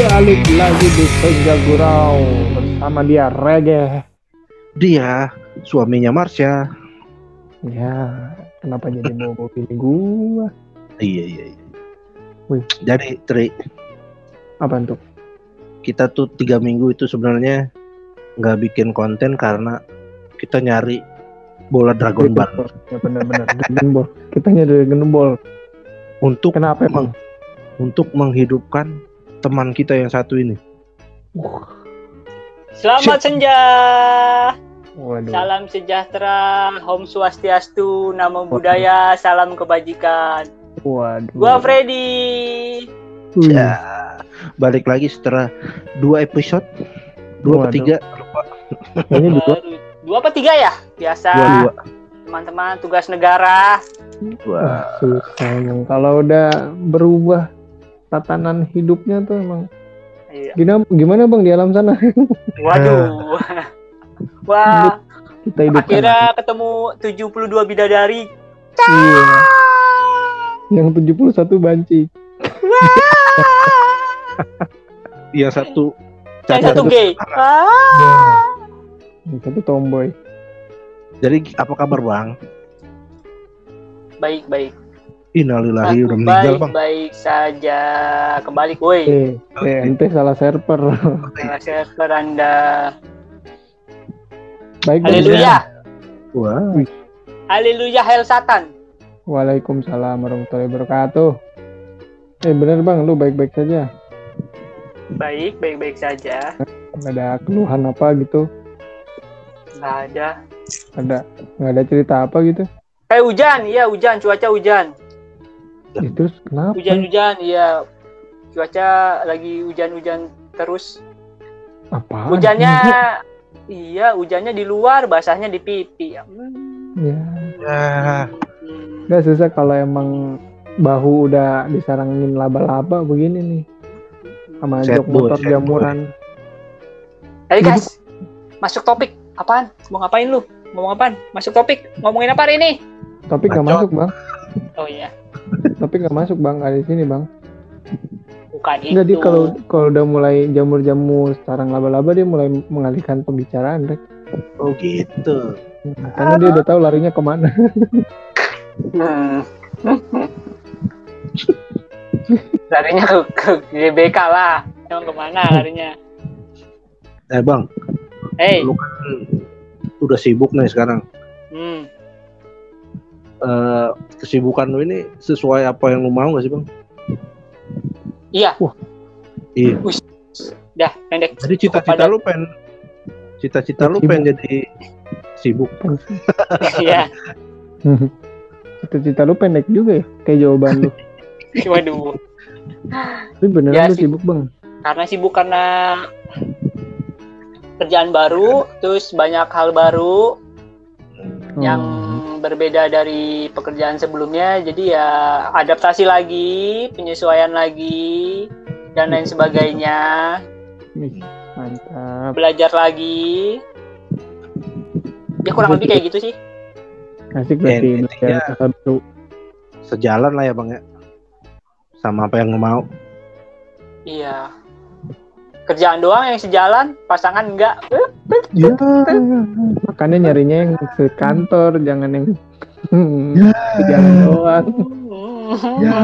balik lagi di Senja Gurau bersama dia Rege. Dia suaminya Marsha. Ya, kenapa jadi mau pilih gua? Iya iya iya. Wih. Jadi Tri, Apa tuh? kita tuh tiga minggu itu sebenarnya nggak bikin konten karena kita nyari bola Dragon Ball Ya benar-benar Dragon Ball. Kita nyari Dragon Ball. untuk Kenapa emang? untuk menghidupkan teman kita yang satu ini. Selamat senja. Waduh. Salam sejahtera, Om Swastiastu, Namo Buddhaya, salam kebajikan. Waduh. Gua Freddy. Wih, Ya, balik lagi setelah dua episode, dua atau tiga, lupa. Kayaknya dua. Dua apa tiga ya? Biasa. dua dua. Teman-teman tugas negara. Wah, susah. Kalau udah berubah tatanan hidupnya tuh emang Iya. gimana, gimana bang di alam sana Waduh. Wah, kita hidup akhirnya ketemu 72 bidadari. iya. yang 71 banci yang satu Yang satu cacat. gay. Ah. yang satu tomboy Jadi apa kabar bang? Baik, baik. Innalillahi udah meninggal baik, bang. baik saja. Kembali, woi. eh eh ente salah server Salah server Anda. baik. Haleluya. Wah, Haleluya, hell satan. Waalaikumsalam warahmatullahi wabarakatuh eh bener bang lu baik-baik saja Baik, baik-baik saja. nggak ada keluhan apa gitu Nggak ada. ada nggak ada cerita apa gitu Eh hujan, iya hujan, cuaca hujan. Eh, terus kenapa Hujan-hujan, iya. Cuaca lagi hujan-hujan terus. apa Hujannya iya, hujannya di luar, basahnya di pipi. Ya ya, Hmm. nggak susah kalau emang bahu udah disarangin laba-laba begini nih sama Sad jok boy, motor jamuran Ayo guys, masuk topik. Apaan? Mau ngapain lu? Ngomong apaan? Masuk topik. Ngomongin apa hari ini? nggak Bacot. masuk bang Oh iya, tapi nggak masuk bang ada di sini bang bukan itu. Dia kalau kalau udah mulai jamur-jamur sarang laba-laba dia mulai mengalihkan pembicaraan Rek. oh gitu. karena dia udah tahu larinya ke mana Hmm. larinya ke, ke GBK lah. Emang ke mana larinya? Eh bang, Hei, lu kan udah sibuk nih sekarang. hmm. Eh kesibukan lu ini sesuai apa yang lu mau gak sih bang? iya, Iya. dah pendek. Jadi cita-cita lu pengen cita-cita lu pengen jadi sibuk. Iya, cita-cita lu pendek juga ya kayak jawaban lu waduh. tapi beneran Ya lu sih. sibuk bang Karena sibuk karena kerjaan baru, terus banyak hal baru yang Hmm. Berbeda dari pekerjaan sebelumnya. Jadi ya adaptasi lagi, penyesuaian lagi, dan lain sebagainya. Mantap Belajar lagi. Ya kurang lebih kayak gitu sih. asik berarti Ya, belajar bahasa baru Sejalan lah ya bang ya. Sama apa yang mau. Iya. Kerjaan doang yang sejalan, pasangan enggak. Ya makanya nyarinya yang sekantor jangan yang Ya. jalan doang Ya.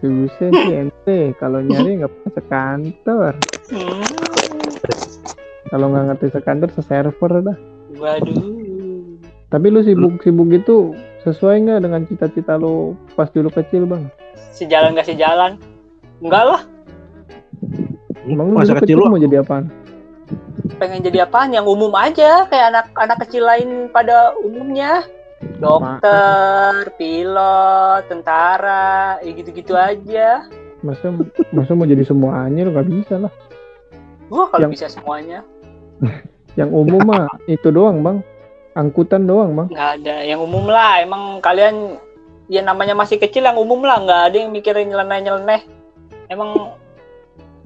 Buset sih ente kalau nyari nggak pernah sekantor kalau nggak ngerti sekantor se-server dah Waduh. tapi lu sibuk-sibuk gitu sesuai nggak dengan cita-cita lu pas dulu kecil bang Sejalan enggak sejalan? Enggak lah, emang lu Masa kecil kecil lu mau jadi apaan pengen jadi apaan? Yang umum aja. Kayak anak-anak kecil lain pada umumnya. Dokter, pilot, tentara, ya gitu-gitu aja. masa masa mau jadi semuanya lu nggak bisa lah. Wah, kalau Yang- bisa semuanya. yang umum mah itu doang bang. Angkutan doang bang. Nggak ada. Yang umum lah. Emang kalian ya namanya masih kecil yang umum lah. Nggak ada yang mikirin nyeleneh nyeleneh emang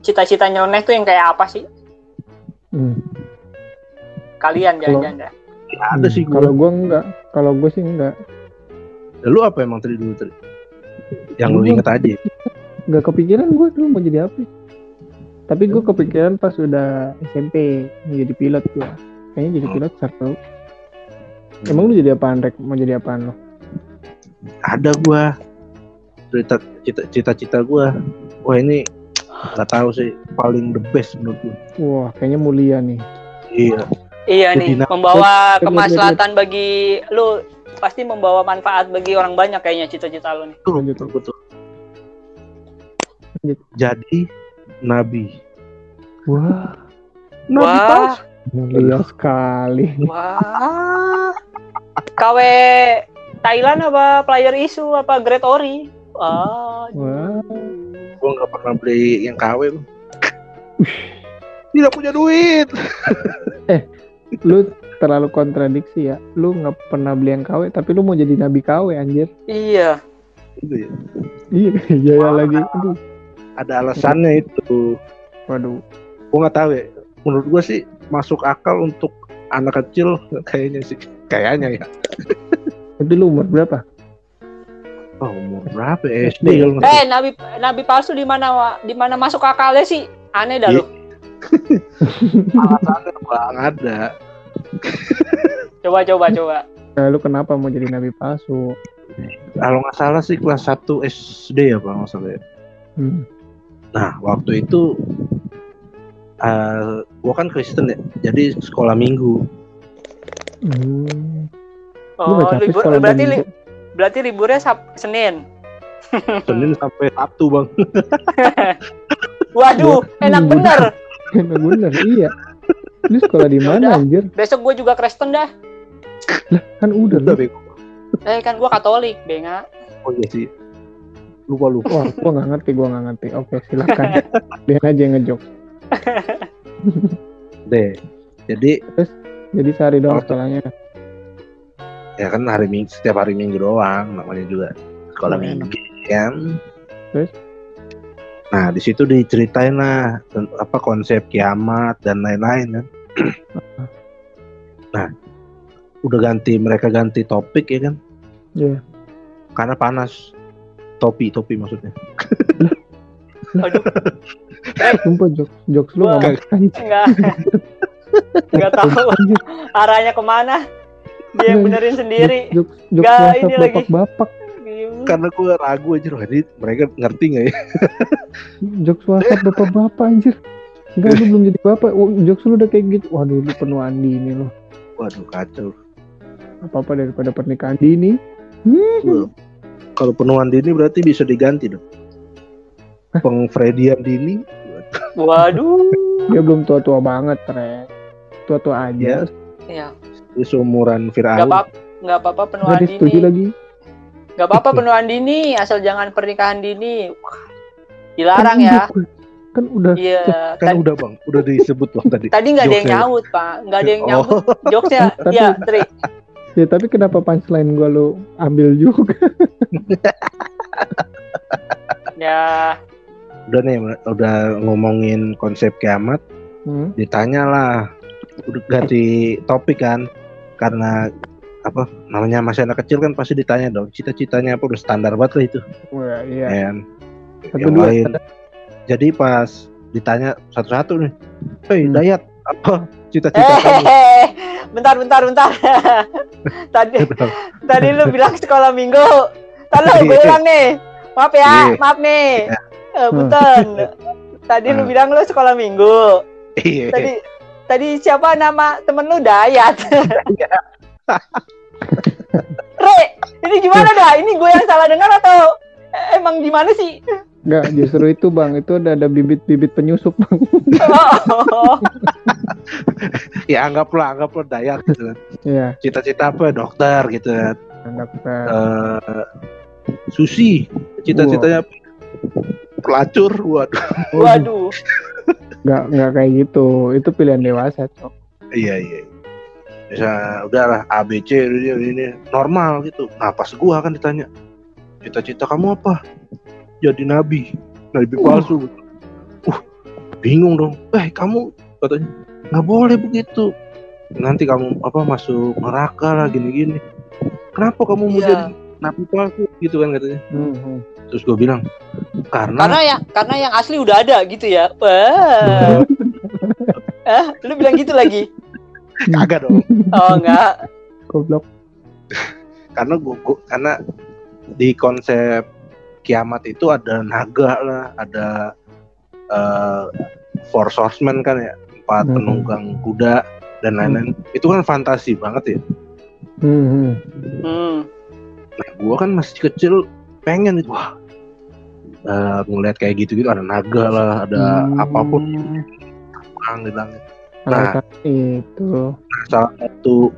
cita-cita nyeleneh tuh yang kayak apa sih. Kalian Kalau- jangan-jangan dah. ada sih Hmm, kalau gua. gua enggak kalau gue sih enggak. Lu apa emang tadi dulu tadi? Yang lu inget aja. nggak kepikiran gue dulu mau jadi apa. Tapi gue kepikiran pas udah SMP mau jadi pilot gue kayaknya jadi Hmm. pilot seru. Emang lu jadi apaan rek? Mau jadi apaan lo ada gua. Cerita cita cita-cita gua. Wah ini nggak tahu sih. Paling the best menurut gua. Wah kayaknya mulia nih. Iya Iya nih, membawa kemaslahatan bagi lu pasti membawa manfaat bagi orang banyak kayaknya cita-cita lu nih. betul betul jadi nabi wah Wah, mulia sekali wah. KW Thailand apa player isu apa Great Ori? Wah. Wah. gua nggak pernah beli yang KW tidak punya duit lu terlalu kontradiksi ya lu nggak pernah beli yang KW tapi lu mau jadi nabi KW anjir Iya. Gitu ya. iya iya ya lagi aduh ada alasannya itu waduh gua nggak tahu ya menurut gua sih masuk akal untuk anak kecil kayaknya sih kayaknya ya tapi lu umur berapa oh, umur berapa ya? SD SD. Eh, nabi nabi palsu di mana di mana masuk akalnya sih? Aneh dah Iya. lu. Alasannya bang ada Coba coba coba. Nah, lu kenapa mau jadi nabi palsu kalau nggak salah sih kelas 1 SD ya bang nggak salah ya. hmm. nah waktu itu eh gua kan Kristen ya jadi sekolah minggu Hmm. Oh, libur, berarti li- berarti liburnya Sab- Senin. Senin sampai Sabtu bang Waduh, enak bener. Enak bener iya. Lu sekolah di mana anjir? Besok gue juga Kristen dah. kan udah lu. Bego. Eh kan gue Katolik, benga. oh iya sih. Lupa lupa wah gua nggak ngerti gua nggak ngerti. Oke silakan. Dia aja yang ngejok. Deh jadi jadi sehari doang sekolahnya? Ya kan hari minggu setiap hari minggu doang namanya juga sekolah enak. minggu kan? Terus? Nah di situ diceritain lah apa konsep kiamat dan lain-lain kan nah udah ganti mereka ganti topik ya kan Iya. karena panas topi topi maksudnya Aduh, sumpah jok jokes lu enggak. Enggak tahu arahnya ke mana. Dia yang benerin sendiri. WhatsApp ini lagi. bapak-bapak karena gue ragu aja loh ini mereka ngerti nggak ya? Jokes WhatsApp bapak-bapak anjir. Enggak lu belum jadi bapak. Oh, jokes lu udah kayak gitu. Waduh lu penuh dini lu. Waduh kacau. Apa-apa daripada pernikahan dini. Hmm. Kalau penuhan dini berarti bisa diganti dong. Pengfredian dini. Waduh. dia belum tua-tua banget re tua-tua aja. Iya. di seumuran Firaun. Apa enggak apa-apa nggak penuhan disetujui dini. lagi Enggak apa-apa penuhan dini, asal jangan pernikahan dini. Wah, Dilarang Kan ya. udah- kan udah Iya. kan Tadi, udah bang udah disebut bang tadi tadi nggak ada yang nyaut, Pak. Nggak ada yang Oh. nyaut. Jokesnya. Tapi- Ya, Tri. ya tapi kenapa punchline gua lu ambil juga Ya, udah nih udah ngomongin konsep kiamat hmm? ditanya lah udah ganti topik kan karena apa namanya masih anak kecil kan pasti ditanya dong cita-citanya apa udah standar banget lah itu Wah, iya Satu, yang dua, lain jadi pas ditanya satu-satu nih hei Hmm. Dayat apa cita-cita kamu Eh, bentar, bentar, bentar. tadi, tadi lu bilang sekolah minggu. Tadi gue Iya. ulang nih. Maaf ya, Iya. maaf nih. Iya. Eh, punten. Tadi lu Ah. bilang lu sekolah minggu. iya Tadi, tadi siapa nama temen lu Dayat? Re, ini gimana dah? Ini gue yang salah dengar atau emang gimana sih? Enggak, justru itu bang, itu ada ada bibit-bibit penyusup bang. Oh, ya anggaplah anggaplah Dayat gitu kan. Iya, cita-cita apa dokter gitu kan kita. Eh, susi cita-citanya pelacur waduh waduh. Enggak, enggak kayak gitu. Itu pilihan dewasa, cok. iya iya bisa udahlah ABC ini, ini normal gitu nah pas gua kan ditanya cita-cita kamu apa jadi nabi nabi Uh. palsu uh bingung dong eh kamu katanya nggak boleh begitu nanti kamu apa masuk neraka lah gini-gini kenapa kamu mau Iya. jadi nabi palsu gitu kan katanya Hmm, hmm. terus gue bilang karena, Karena yang karena yang asli udah ada gitu ya. Wah. eh, lu bilang gitu lagi? kagak dong Oh enggak. Goblok. karena gua, gua- karena di konsep kiamat itu ada naga lah ada eh four horsemen kan ya empat Mhm. penunggang kuda dan lain-lain itu kan fantasi banget ya Hmm, hmm. Hmm. nah gua kan masih kecil pengen itu wah eh, ngeliat kayak gitu gitu ada naga lah ada Hmm. apa pun terbang di langit Nah, itu. salah satu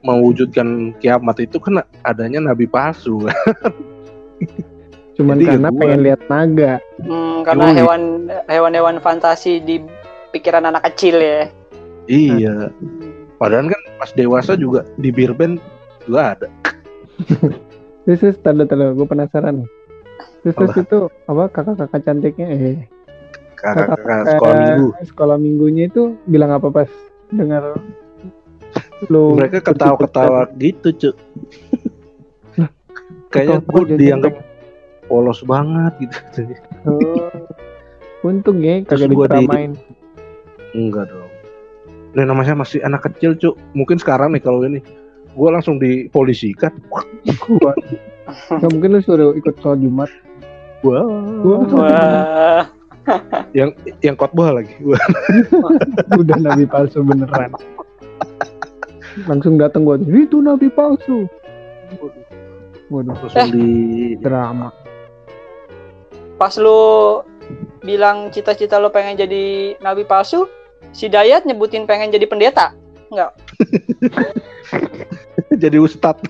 mewujudkan kiamat itu kan adanya nabi palsu Cuman Jadi ya karena gua- pengen lihat naga. Hmm, karena Yoi. hewan hewan-hewan fantasi di pikiran anak kecil ya. iya padahal kan pas dewasa juga di bir band juga ada Terus, terus tanda tanda gue penasaran nih. Terus, terus itu apa kakak-kakak cantiknya eh kakak-kakak sekolah eh, minggu sekolah minggunya itu bilang apa pas dengar lu mereka ketawa-ketawa gitu cuk kayaknya gue jadi dianggap polos banget gitu Oh. Untung ya Terus kagak gua di- diceramain. enggak dong dan namanya masih anak kecil cuk mungkin sekarang nih kalau ini gue langsung dipolisikan. Nggak mungkin lu suruh ikut sholat Jumat. wah Wah, Wah. yang yang khotbah lagi udah nabi palsu beneran. Langsung datang gua itu nabi palsu. Waduh, langsung di drama. Pas lu bilang cita-cita lo pengen jadi nabi palsu, si Dayat nyebutin pengen jadi pendeta. jadi ustadz